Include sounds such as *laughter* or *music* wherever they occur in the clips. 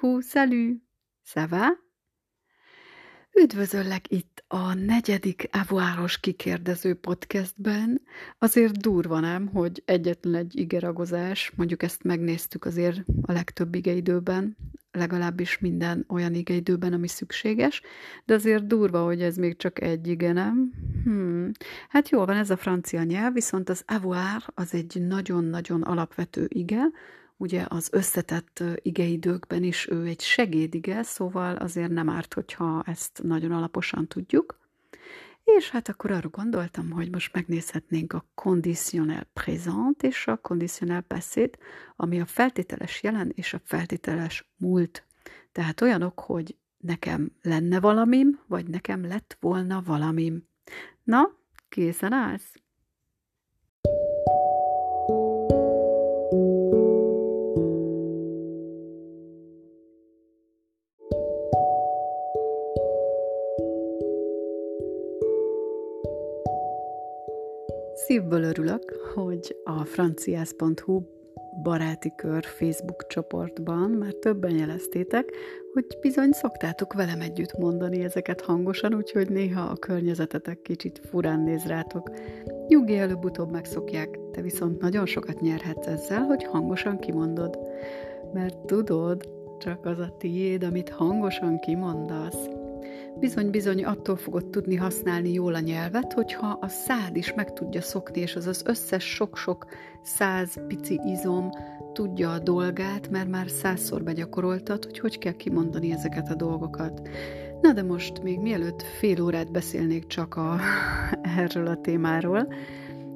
Coucou, salut! Ça va? Üdvözöllek itt a negyedik avoáros kikérdező podcastben. Azért durva nem, hogy egyetlen egy igeragozás, mondjuk ezt megnéztük azért a legtöbb igeidőben, legalábbis minden olyan igeidőben, ami szükséges, de azért durva, hogy ez még csak egy ige, nem? Hmm. Hát jó van, ez a francia nyelv, viszont az avoir az egy nagyon-nagyon alapvető ige, ugye az összetett igeidőkben is ő egy segédige, szóval azért nem árt, hogyha ezt nagyon alaposan tudjuk. És hát akkor arra gondoltam, hogy most megnézhetnénk a conditionnel présent és a conditionnel passé ami a feltételes jelen és a feltételes múlt. Tehát olyanok, hogy nekem lenne valamim, vagy nekem lett volna valamim. Na, készen állsz? Szívből örülök, hogy a franciász.hu baráti kör Facebook csoportban már többen jeleztétek, hogy bizony szoktátok velem együtt mondani ezeket hangosan, úgyhogy néha a környezetetek kicsit furán néz rátok. Nyugi előbb-utóbb megszokják, te viszont nagyon sokat nyerhetsz ezzel, hogy hangosan kimondod. Mert tudod, csak az a tiéd, amit hangosan kimondasz. Bizony-bizony attól fogod tudni használni jól a nyelvet, hogyha a szád is meg tudja szokni, és az az összes sok-sok száz pici izom tudja a dolgát, mert már százszor begyakoroltad, hogy hogy kell kimondani ezeket a dolgokat. Na de most még mielőtt fél órát beszélnék csak a, *laughs* erről a témáról,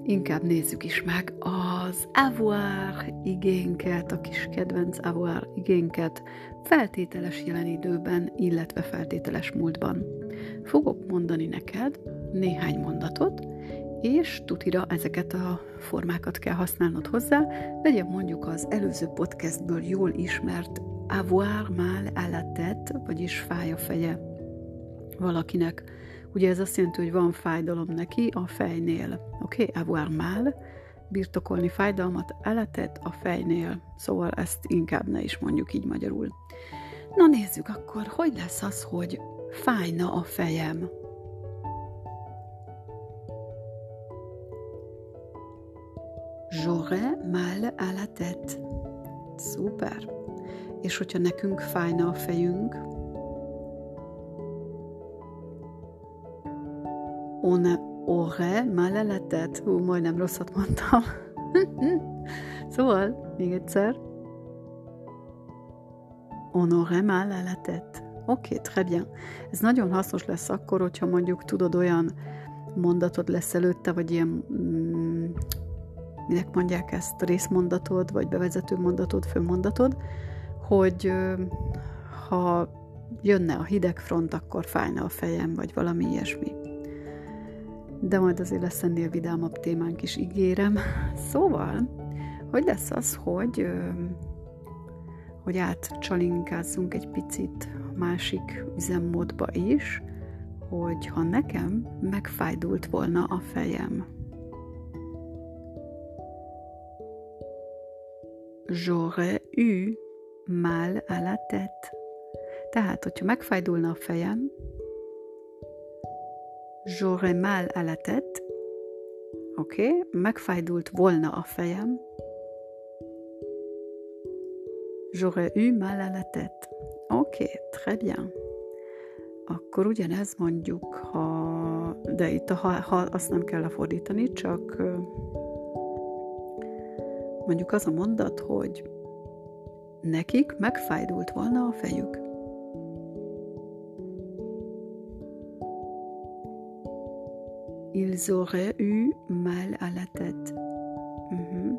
inkább nézzük is meg az avoir igénket, a kis kedvenc avoir igénket feltételes jelen időben, illetve feltételes múltban. Fogok mondani neked néhány mondatot, és tutira ezeket a formákat kell használnod hozzá, legyen mondjuk az előző podcastből jól ismert avoir mal à la tête, vagyis fáj a feje valakinek Ugye ez azt jelenti, hogy van fájdalom neki a fejnél. Oké, okay? avoir mal, birtokolni fájdalmat, eletet a fejnél. Szóval ezt inkább ne is mondjuk így magyarul. Na nézzük akkor, hogy lesz az, hogy fájna a fejem. J'aurais mal à la tête. Szuper. És hogyha nekünk fájna a fejünk, On aurait mal à la tête. Hú, majdnem rosszat mondtam. *laughs* szóval, még egyszer. On aurait mal à la tête. Oké, okay, très bien. Ez nagyon hasznos lesz akkor, hogyha mondjuk tudod olyan mondatod lesz előtte, vagy ilyen, mm, minek mondják ezt, részmondatod, vagy bevezető mondatod, főmondatod, hogy ha jönne a hideg front, akkor fájna a fejem, vagy valami ilyesmi de majd azért lesz ennél vidámabb témánk is, ígérem. Szóval, hogy lesz az, hogy, hogy átcsalinkázzunk egy picit másik üzemmódba is, hogy ha nekem megfájdult volna a fejem. J'aurais eu mal à la tête. Tehát, hogyha megfájdulna a fejem, J'aurais mal à la tête. Oké, okay. megfájdult volna a fejem. J'aurais eu mal à la tête. Oké, okay, très bien. Akkor ugyanez mondjuk, ha, de itt a ha, ha azt nem kell lefordítani, csak mondjuk az a mondat, hogy nekik megfájdult volna a fejük. Ils auraient eu mal à la tête. Uh-huh.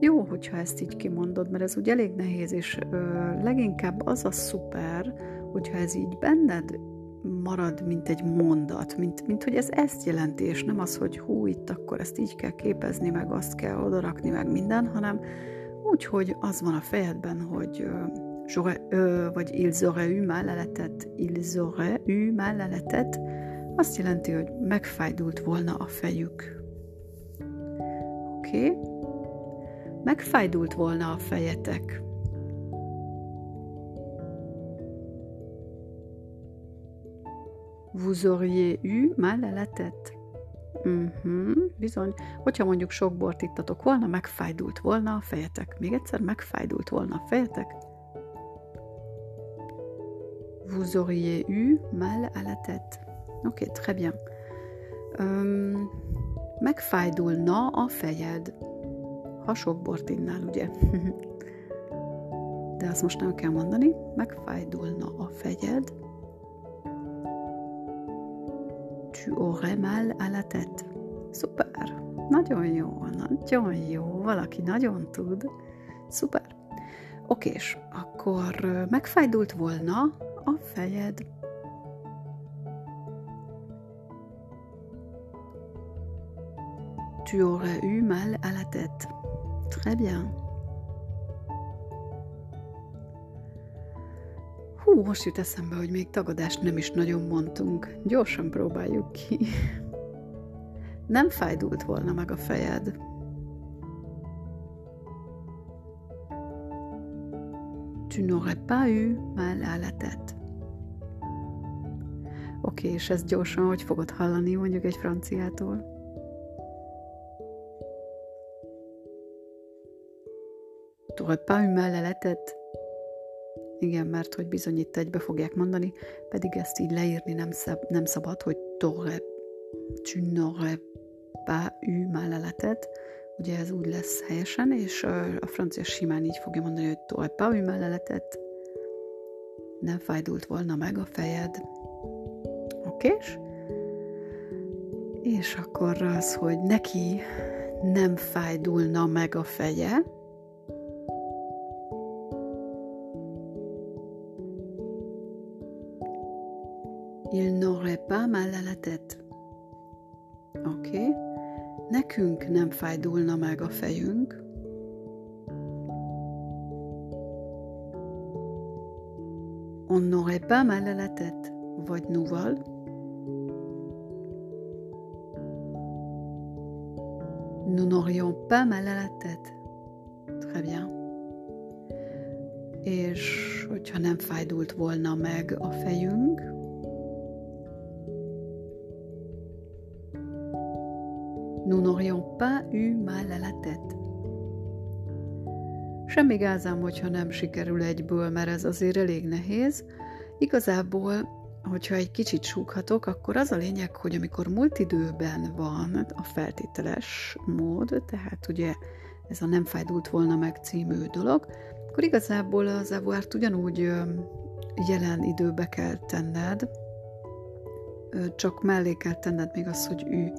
Jó, hogyha ezt így kimondod, mert ez úgy elég nehéz, és ö, leginkább az a szuper, hogyha ez így benned marad, mint egy mondat, mint, mint hogy ez ezt jelenti, és nem az, hogy hú, itt akkor ezt így kell képezni, meg azt kell odarakni, meg minden, hanem úgy, hogy az van a fejedben, hogy ö, vagy ils auraient eu mal à la tête, ils auraient eu mal à la tête, azt jelenti, hogy megfájdult volna a fejük. Oké? Okay? Megfájdult volna a fejetek. Vous auriez eu mal à la tête. Uh-huh, mhm, bizony, hogyha mondjuk sok bort ittatok volna, megfájdult volna a fejetek. Még egyszer, megfájdult volna a fejetek. Vous auriez eu mal à la tête. Oké, très bien. Um, megfájdulna a fejed. Ha sok bort innál, ugye? *laughs* De azt most nem kell mondani. Megfájdulna a fejed. Tu aurais mal à la tête. Szuper! Nagyon jó, nagyon jó. Valaki nagyon tud. Szuper. Okés, akkor megfájdult volna a fejed. Tu aurais eu mal à la tête. Très bien. Hú, most jut eszembe, hogy még tagadást nem is nagyon mondtunk. Gyorsan próbáljuk ki. *laughs* Nem fájdult volna meg a fejed. Tu n'aurais pas eu mal à la tête. Oké, okay, és ezt gyorsan hogy fogod hallani mondjuk egy franciától? Tu n'aurais pas eu mal à la tête. Igen, mert hogy bizony itt egybe fogják mondani, pedig ezt így leírni nem, szab, nem szabad, hogy t'aurais, tu n'aurais pas eu mal à la tête, ugye ez úgy lesz helyesen, és a francia simán így fogja mondani, hogy t'aurais pas eu mal à la tête, nem fájdult volna meg a fejed. Okés? És akkor az, hogy neki nem fájdulna meg a feje, Il n'aurait pas mal à la tête. Oké. Okay. Nekünk nem fájdulna meg a fejünk. On n'aurait pas mal à la tête. Vagy nuval. Nous n'aurions pas mal à la tête. Très bien. És hogyha nem fájdult volna meg a fejünk, nous n'aurions pas eu mal à la tête. Semmi gázám, hogyha nem sikerül egyből, mert ez azért elég nehéz. Igazából, hogyha egy kicsit súghatok, akkor az a lényeg, hogy amikor multidőben van a feltételes mód, tehát ugye ez a nem fájdult volna meg című dolog, akkor igazából az evuárt ugyanúgy jelen időbe kell tenned, csak mellé kell tenned még az, hogy ő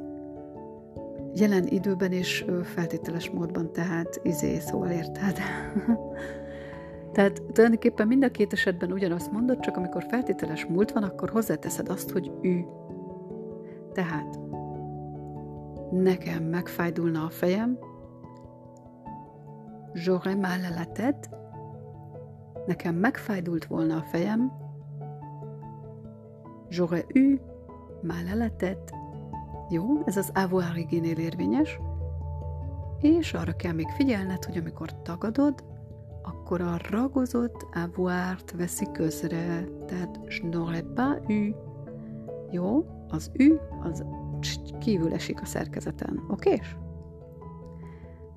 jelen időben és feltételes módban, tehát izé, szóval érted? *laughs* tehát tulajdonképpen mind a két esetben ugyanazt mondod, csak amikor feltételes múlt van, akkor hozzáteszed azt, hogy ő. Tehát nekem megfájdulna a fejem, j'aurais mal à la tête, nekem megfájdult volna a fejem, j'aurais eu mal à la tête, jó, ez az avoir igénél érvényes, és arra kell még figyelned, hogy amikor tagadod, akkor a ragozott avoir-t veszi közre, tehát pas eu. Jó, az ü, az kívül esik a szerkezeten, oké?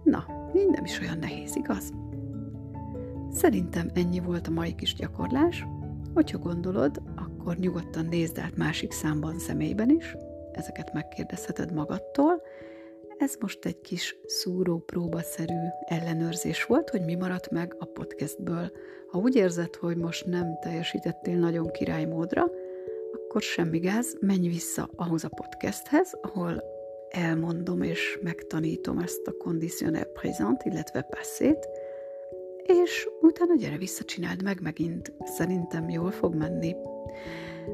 Na, így nem is olyan nehéz, igaz? Szerintem ennyi volt a mai kis gyakorlás. Hogyha gondolod, akkor nyugodtan nézd át másik számban személyben is, ezeket megkérdezheted magadtól. Ez most egy kis szúró próbaszerű ellenőrzés volt, hogy mi maradt meg a podcastből. Ha úgy érzed, hogy most nem teljesítettél nagyon királymódra, akkor semmi gáz, menj vissza ahhoz a podcasthez, ahol elmondom és megtanítom ezt a conditionel présent, illetve passzét, és utána gyere vissza, csináld meg megint. Szerintem jól fog menni.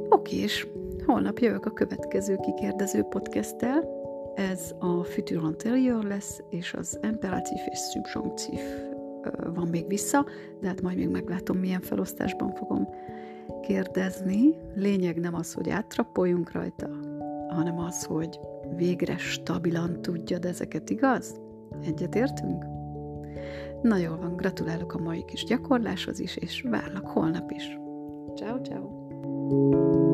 Oké, és holnap jövök a következő kikérdező podcasttel. Ez a Futur Anterior lesz, és az imperatív és subjunktív van még vissza, de hát majd még meglátom, milyen felosztásban fogom kérdezni. Lényeg nem az, hogy áttrappoljunk rajta, hanem az, hogy végre stabilan tudjad ezeket, igaz? Egyetértünk? Na jól van, gratulálok a mai kis gyakorláshoz is, és várlak holnap is. Ciao, ciao!